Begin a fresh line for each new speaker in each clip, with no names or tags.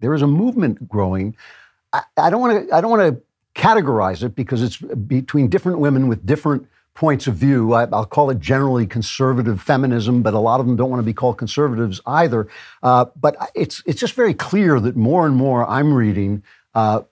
there is a movement growing. I, I don't want to. I don't want to categorize it because it's between different women with different points of view. I, will call it generally conservative feminism, but a lot of them don't want to be called conservatives either. Uh, but it's it's just very clear that more and more I'm reading. Uh,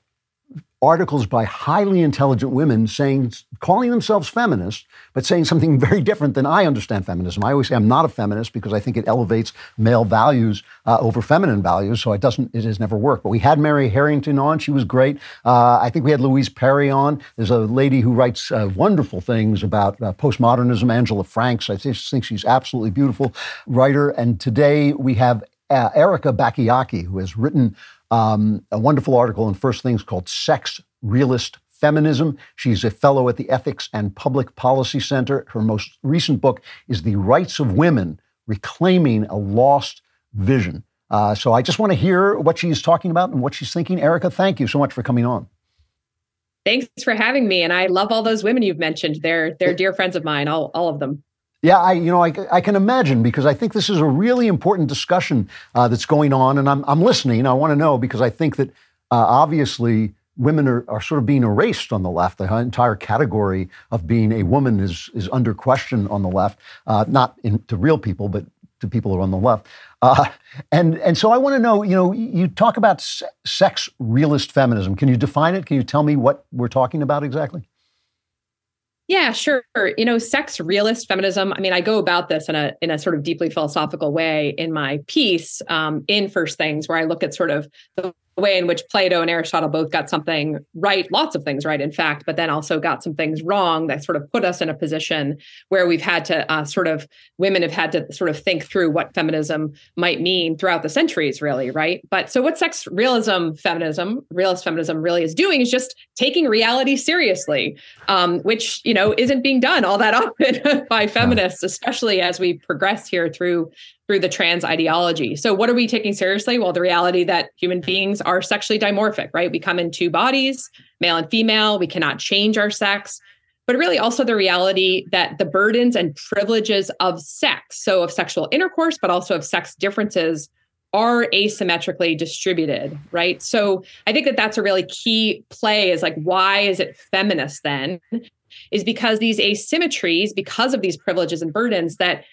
articles by highly intelligent women saying, calling themselves feminists, but saying something very different than I understand feminism. I always say I'm not a feminist because I think it elevates male values uh, over feminine values, so it doesn't, it has never worked. But we had Mary Harrington on; she was great. Uh, I think we had Louise Perry on. There's a lady who writes uh, wonderful things about uh, postmodernism, Angela Franks. I just think she's absolutely beautiful writer. And today we have uh, Erika Bachiochi, who has written um, a wonderful article in First Things called Sex Realist Feminism. She's a fellow at the Ethics and Public Policy Center. Her most recent book is The Rights of Women Reclaiming a Lost Vision. Uh, so I just want to hear what she's talking about and what she's thinking. Erika, thank you so much for coming on.
Thanks for having me. And I love all those women you've mentioned. They're they're dear friends of mine, all, all of them.
Yeah, I you know I, I can imagine because I think this is a really important discussion uh, that's going on, and I'm I'm listening. I want to know because I think that uh, obviously women are, are sort of being erased on the left. The entire category of being a woman is is under question on the left, uh, not in, to real people, but to people who are on the left. Uh, and and so I want to know. You know, you talk about sex realist feminism. Can you define it? Can you tell me what we're talking about exactly?
Yeah, sure. You know, sex realist feminism. I mean, I go about this in a in a sort of deeply philosophical way in my piece um, in First Things, where I look at sort of the way in which Plato and Aristotle both got something right, lots of things right, in fact, but then also got some things wrong that sort of put us in a position where we've had to uh, sort of, women have had to sort of think through what feminism might mean throughout the centuries, really, right? But so what sex realism feminism, realist feminism really is doing is just taking reality seriously, um, which, you know, isn't being done all that often by feminists, especially as we progress here through through the trans ideology. So, what are we taking seriously? Well, the reality that human beings are sexually dimorphic, right? We come in two bodies, male and female. We cannot change our sex, but really also the reality that the burdens and privileges of sex, so of sexual intercourse, but also of sex differences, are asymmetrically distributed, right? So, I think that that's a really key play is like, why is it feminist then? Is because these asymmetries, because of these privileges and burdens, that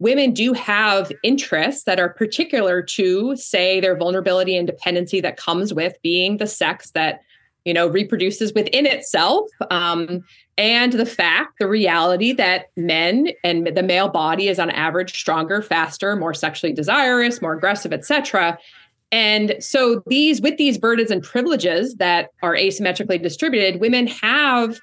women do have interests that are particular to say their vulnerability and dependency that comes with being the sex that you know reproduces within itself um, and the fact the reality that men and the male body is on average stronger faster more sexually desirous more aggressive etc and so these with these burdens and privileges that are asymmetrically distributed women have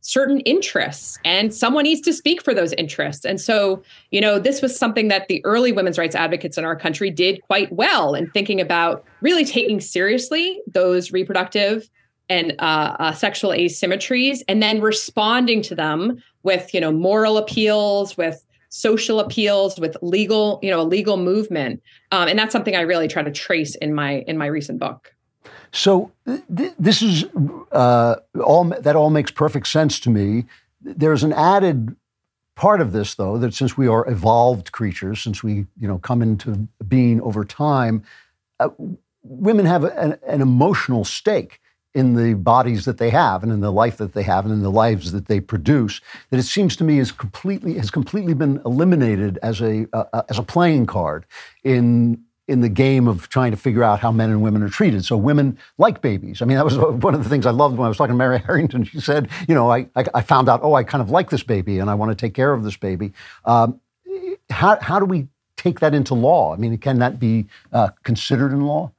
certain interests and someone needs to speak for those interests. And so you know this was something that the early women's rights advocates in our country did quite well in thinking about really taking seriously those reproductive and uh, uh, sexual asymmetries and then responding to them with you know moral appeals with social appeals with legal you know a legal movement. Um, and that's something i really try to trace in my in my recent book
so th- this is uh, all that all makes perfect sense to me. There's an added part of this, though, that since we are evolved creatures, since we you know come into being over time, uh, women have an, an emotional stake in the bodies that they have and in the life that they have and in the lives that they produce that it seems to me is completely has completely been eliminated as a uh, as a playing card in in the game of trying to figure out how men and women are treated. So women like babies. I mean, that was one of the things I loved when I was talking to Mary Harrington. She said, you know, I, I, found out, oh, I kind of like this baby and I want to take care of this baby. Um, how, how do we take that into law? I mean, can that be uh, considered in law?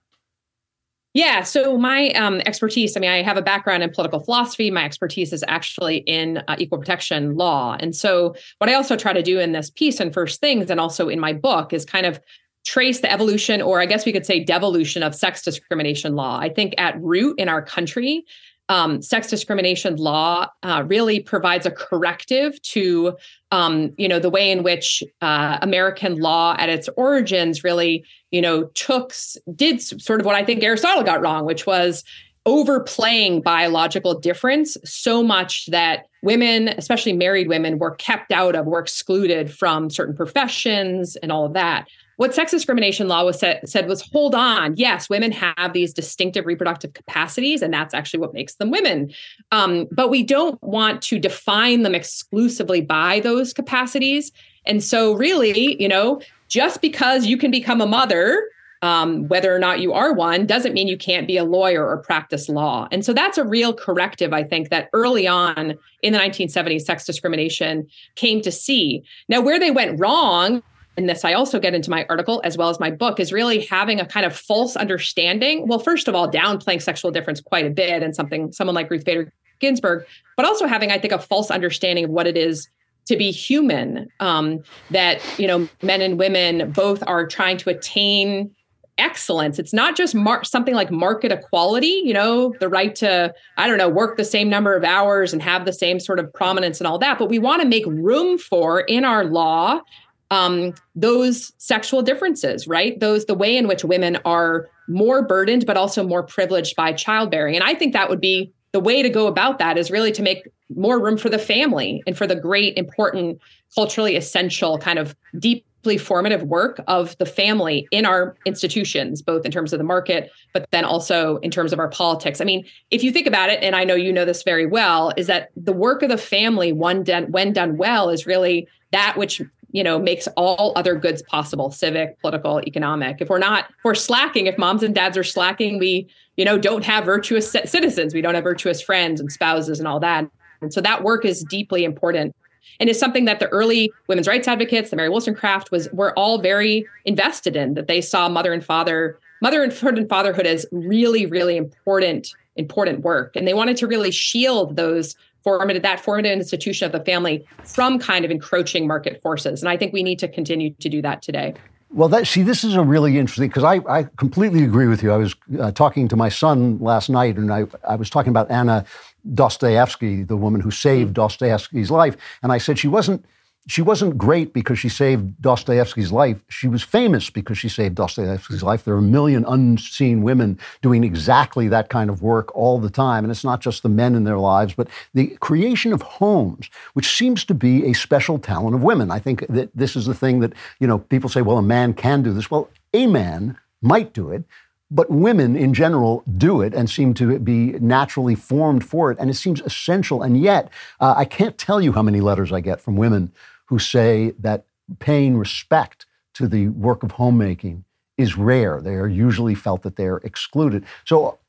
Yeah. So my um, expertise, I mean, I have a background in political philosophy. My expertise is actually in uh, equal protection law. And so what I also try to do in this piece and first things, and also in my book, is kind of trace the evolution, or I guess we could say devolution of sex discrimination law. I think at root in our country, um, sex discrimination law uh, really provides a corrective to, um, you know, the way in which uh, American law at its origins really, you know, took did sort of what I think Aristotle got wrong, which was overplaying biological difference so much that women, especially married women, were kept out of, were excluded from certain professions and all of that. what sex discrimination law was said, said was hold on. Yes women have these distinctive reproductive capacities and that's actually what makes them women. Um, but we don't want to define them exclusively by those capacities. And so really you know just because you can become a mother um, whether or not you are one doesn't mean you can't be a lawyer or practice law. And so that's a real corrective, I think, that early on in the 1970s, sex discrimination came to see. Now, where they went wrong and this I also get into my article as well as my book, is really having a kind of false understanding. Well, first of all, downplaying sexual difference quite a bit and something someone like Ruth Bader Ginsburg, but also having, I think, a false understanding of what it is to be human. Um, that you know, men and women both are trying to attain excellence. It's not just mar- something like market equality, you know, the right to, I don't know, work the same number of hours and have the same sort of prominence and all that. But we want to make room for in our law um, those sexual differences, right? Those the way in which women are more burdened, but also more privileged by childbearing. And I think that would be the way to go about that is really to make more room for the family and for the great, important, culturally essential kind of deeply formative work of the family in our institutions, both in terms of the market, but then also in terms of our politics. I mean, if you think about it, and I know you know this very well, is that the work of the family, one done, when done well, is really that which you know makes all other goods possible civic political economic. If we're not if we're slacking if moms and dads are slacking we you know don't have virtuous citizens. We don't have virtuous friends and spouses and all that. And so that work is deeply important and is something that the early women's rights advocates the mary wollstonecraft was were all very invested in that they saw mother and father motherhood and fatherhood as really really important important work and they wanted to really shield those formative that formative institution of the family from kind of encroaching market forces. And I think we need to continue to do that today.
Well, that, see, this is a really interesting because I, I completely agree with you. I was uh, talking to my son last night, and I, I was talking about Anna Dostoevsky, the woman who saved Dostoevsky's life, and I said she wasn't she wasn't great because she saved Dostoevsky's life. She was famous because she saved Dostoevsky's life. There are a million unseen women doing exactly that kind of work all the time. And it's not just the men in their lives, but the creation of homes, which seems to be a special talent of women. I think that this is the thing that, you know, people say, well, a man can do this. Well, a man might do it, but women in general do it and seem to be naturally formed for it. And it seems essential. And yet, uh, I can't tell you how many letters I get from women who say that paying respect to the work of homemaking is rare. They are usually felt that they're excluded. So,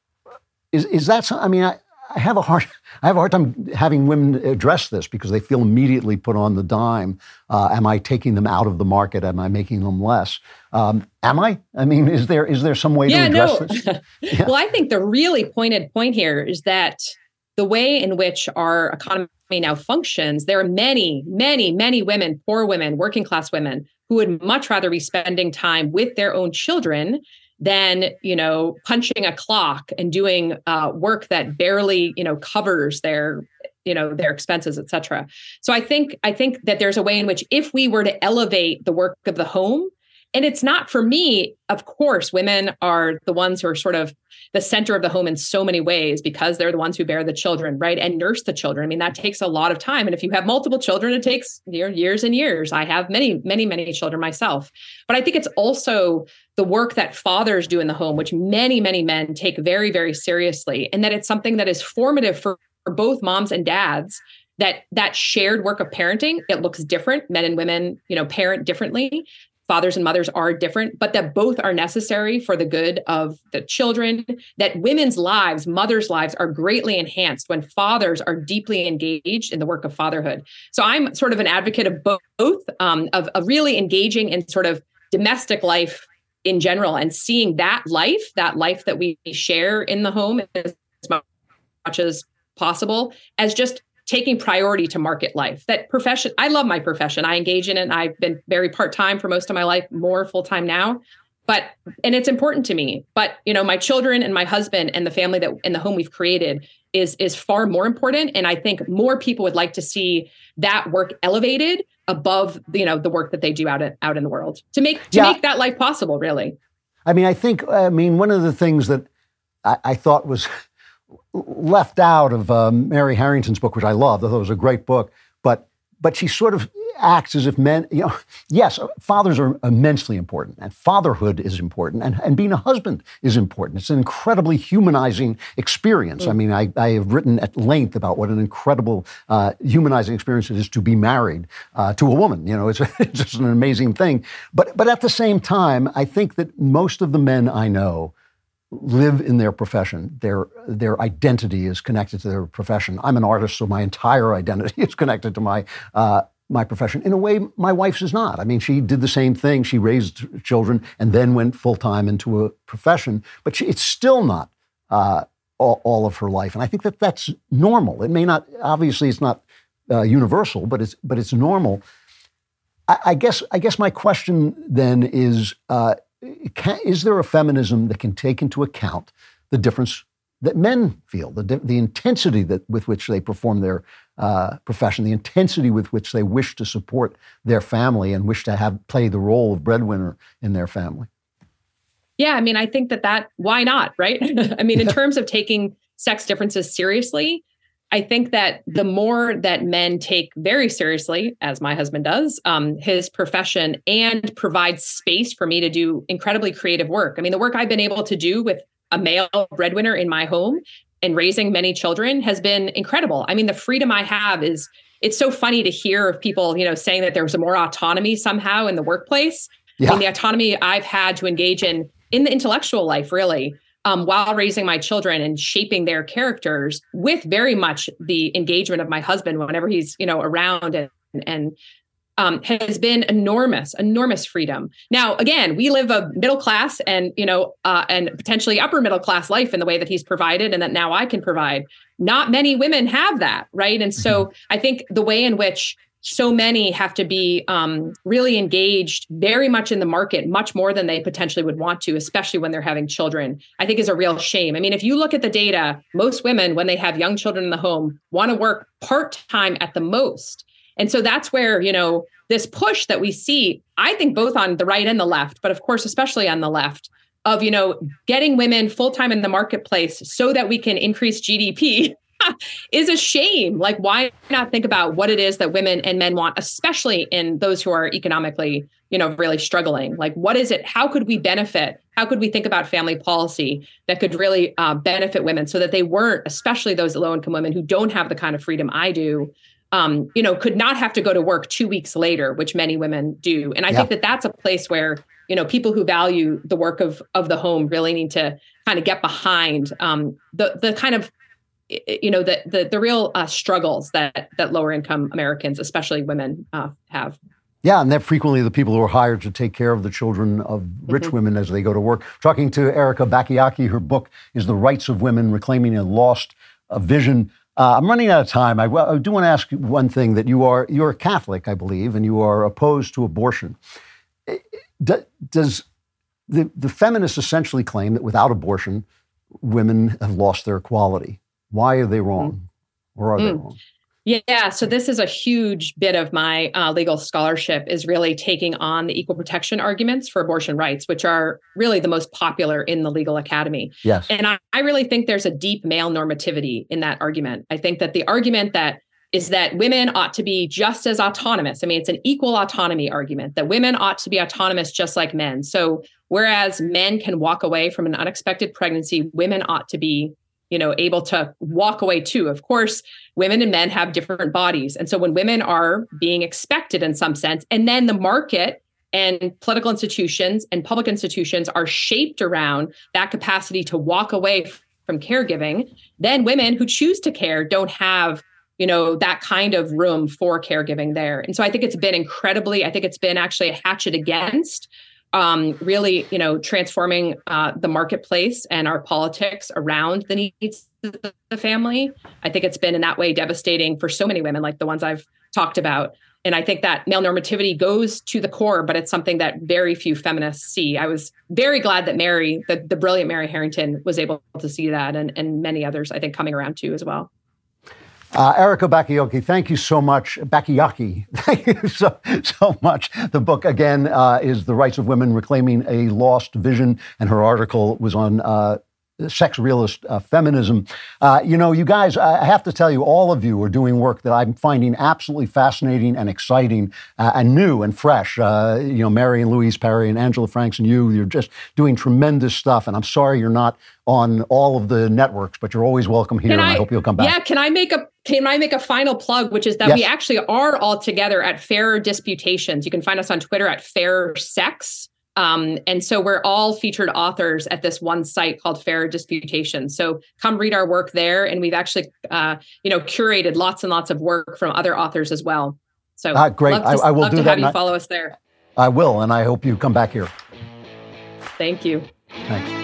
is, is that? I mean, I, I have a hard I have a hard time having women address this because they feel immediately put on the dime. Uh, am I taking them out of the market? Am I making them less? Um, am I? I mean, is there is there some way yeah, to address no. this?
Yeah. well, I think the really pointed point here is that the way in which our economy now functions, there are many, many, many women, poor women, working class women, who would much rather be spending time with their own children than you know punching a clock and doing uh, work that barely you know covers their you know their expenses et cetera. So i think i think that there's a way in which if we were to elevate the work of the home and it's not for me. Of course women are the ones who are sort of the center of the home in so many ways because they're the ones who bear the children right and nurse the children. I mean that takes a lot of time. And if you have multiple children it takes years and years. I have many many many children myself. But i think it's also the work that fathers do in the home which many many men take very very seriously and that it's something that is formative for, for both moms and dads that that shared work of parenting it looks different. Men and women you know parent differently fathers and mothers are different, but that both are necessary for the good of the children, that women's lives, mothers' lives are greatly enhanced when fathers are deeply engaged in the work of fatherhood. So I'm sort of an advocate of both, um, of, of really engaging in sort of domestic life in general and seeing that life, that life that we share in the home as much as possible, as just taking priority to market life. That profession, I love my profession. I engage in it. I've been very part time for most of my life, more full time now. But and it's important to me. But you know, my children and my husband and the family that in the home we've created is is far more important. And I think more people would like to see that work elevated above you know the work that they do out in, out in the world to make to yeah. make that life possible. Really.
I mean, I think I mean one of the things that I, I thought was left out of um, Mary Harrington's book, which I loved. I thought it was a great book. But but she sort of acts as if men, you know, yes, fathers are immensely important, and fatherhood is important, and, and being a husband is important. It's an incredibly humanizing experience. Mm. I mean, I, I have written at length about what an incredible uh, humanizing experience it is to be married uh, to a woman. You know, it's, it's just an amazing thing. But, but at the same time, I think that most of the men I know live in their profession. Their their identity is connected to their profession. I'm an artist, so my entire identity is connected to my uh, my profession. In a way, my wife's is not. I mean, she did the same thing. She raised children and then went full time into a profession, but she, it's still not uh, all, all, of her life. And I think that that's normal. It may not, obviously, it's not uh, universal, but it's but it's normal. I, I, guess I guess my question then is: uh, can, Is there a feminism that can take into account the difference that men feel, the, the intensity that, with which they perform their uh, profession, the intensity with which they wish to support their family and wish to have play the role of breadwinner in their family.
Yeah, I mean, I think that that why not, right? I mean, in terms of taking sex differences seriously, I think that the more that men take very seriously, as my husband does, um, his profession and provide space for me to do incredibly creative work. I mean, the work I've been able to do with a male breadwinner in my home and raising many children has been incredible. I mean, the freedom I have is it's so funny to hear of people, you know, saying that there's a more autonomy somehow in the workplace. Yeah. I mean, the autonomy I've had to engage in in the intellectual life, really, um, while raising my children and shaping their characters with very much the engagement of my husband whenever he's, you know, around and and um, has been enormous, enormous freedom. Now, again, we live a middle class and you know, uh, and potentially upper middle class life in the way that he's provided, and that now I can provide. Not many women have that, right? And so, mm-hmm. I think the way in which so many have to be um, really engaged very much in the market, much more than they potentially would want to, especially when they're having children, I think is a real shame. I mean, if you look at the data, most women, when they have young children in the home, want to work part time at the most. And so that's where, you know, this push that we see, I think both on the right and the left, but of course, especially on the left, of, you know, getting women full time in the marketplace so that we can increase GDP is a shame. Like, why not think about what it is that women and men want, especially in those who are economically, you know, really struggling? Like, what is it? How could we benefit? How could we think about family policy that could really uh, benefit women so that they weren't, especially those low income women who don't have the kind of freedom I do, um, you know, could not have to go to work two weeks later, which many women do. And I yeah. think that that's a place where you know people who value the work of of the home really need to kind of get behind um, the the kind of you know the the, the real uh, struggles that that lower income Americans, especially women, uh, have.
Yeah, and they're frequently the people who are hired to take care of the children of rich mm-hmm. women as they go to work. Talking to Erika Bachiochi, her book is The Rights of Women Reclaiming a Lost a Vision uh, I'm running out of time. I, I, do want to ask one thing that you are you're a Catholic, I believe, and you are opposed to abortion. Does the, the feminists essentially claim that without abortion, women have lost their equality? Why are they wrong, or are mm. they wrong?
Yeah, so this is a huge bit of my uh, legal scholarship is really taking on the equal protection arguments for abortion rights, which are really the most popular in the legal academy.
Yes.
And I, I really think there's a deep male normativity in that argument. I think that the argument that is that women ought to be just as autonomous. I mean, it's an equal autonomy argument that women ought to be autonomous just like men. So, whereas men can walk away from an unexpected pregnancy, women ought to be you know able to walk away too. Of course women and men have different bodies. And so when women are being expected in some sense and then the market and political institutions and public institutions are shaped around that capacity to walk away from caregiving then women who choose to care don't have you know that kind of room for caregiving there. And so i think it's been incredibly i think it's been actually a hatchet against um, really, you know, transforming uh, the marketplace and our politics around the needs of the family. I think it's been in that way devastating for so many women, like the ones I've talked about. And I think that male normativity goes to the core, but it's something that very few feminists see. I was very glad that Mary, the, the brilliant Mary Harrington, was able to see that, and, and many others, I think, coming around too as well.
Uh, Erika Bachiochi, thank you so much. Bachiochi, thank you so, so much. The book, again, uh, is The Rights of Women Reclaiming a Lost Vision, and her article was on uh, sex realist uh, feminism. Uh, you know, you guys, I have to tell you, all of you are doing work that I'm finding absolutely fascinating and exciting uh, and new and fresh. Uh, you know, Mary and Louise Perry and Angela Franks and you, you're just doing tremendous stuff. And I'm sorry you're not on all of the networks, but you're always welcome here. I, and I hope you'll come back.
Yeah, can I make a can I make a final plug, which is that yes. we actually are all together at Fair Disputations. You can find us on Twitter at Fair Sex. Um, and so we're all featured authors at this one site called Fair Disputation. So come read our work there, and we've actually, uh, you know, curated lots and lots of work from other authors as well. So
uh, great,
to, I,
I, will
love
do
to
that.
Have you follow us there.
I will, and I hope you come back here.
Thank you.
Thanks.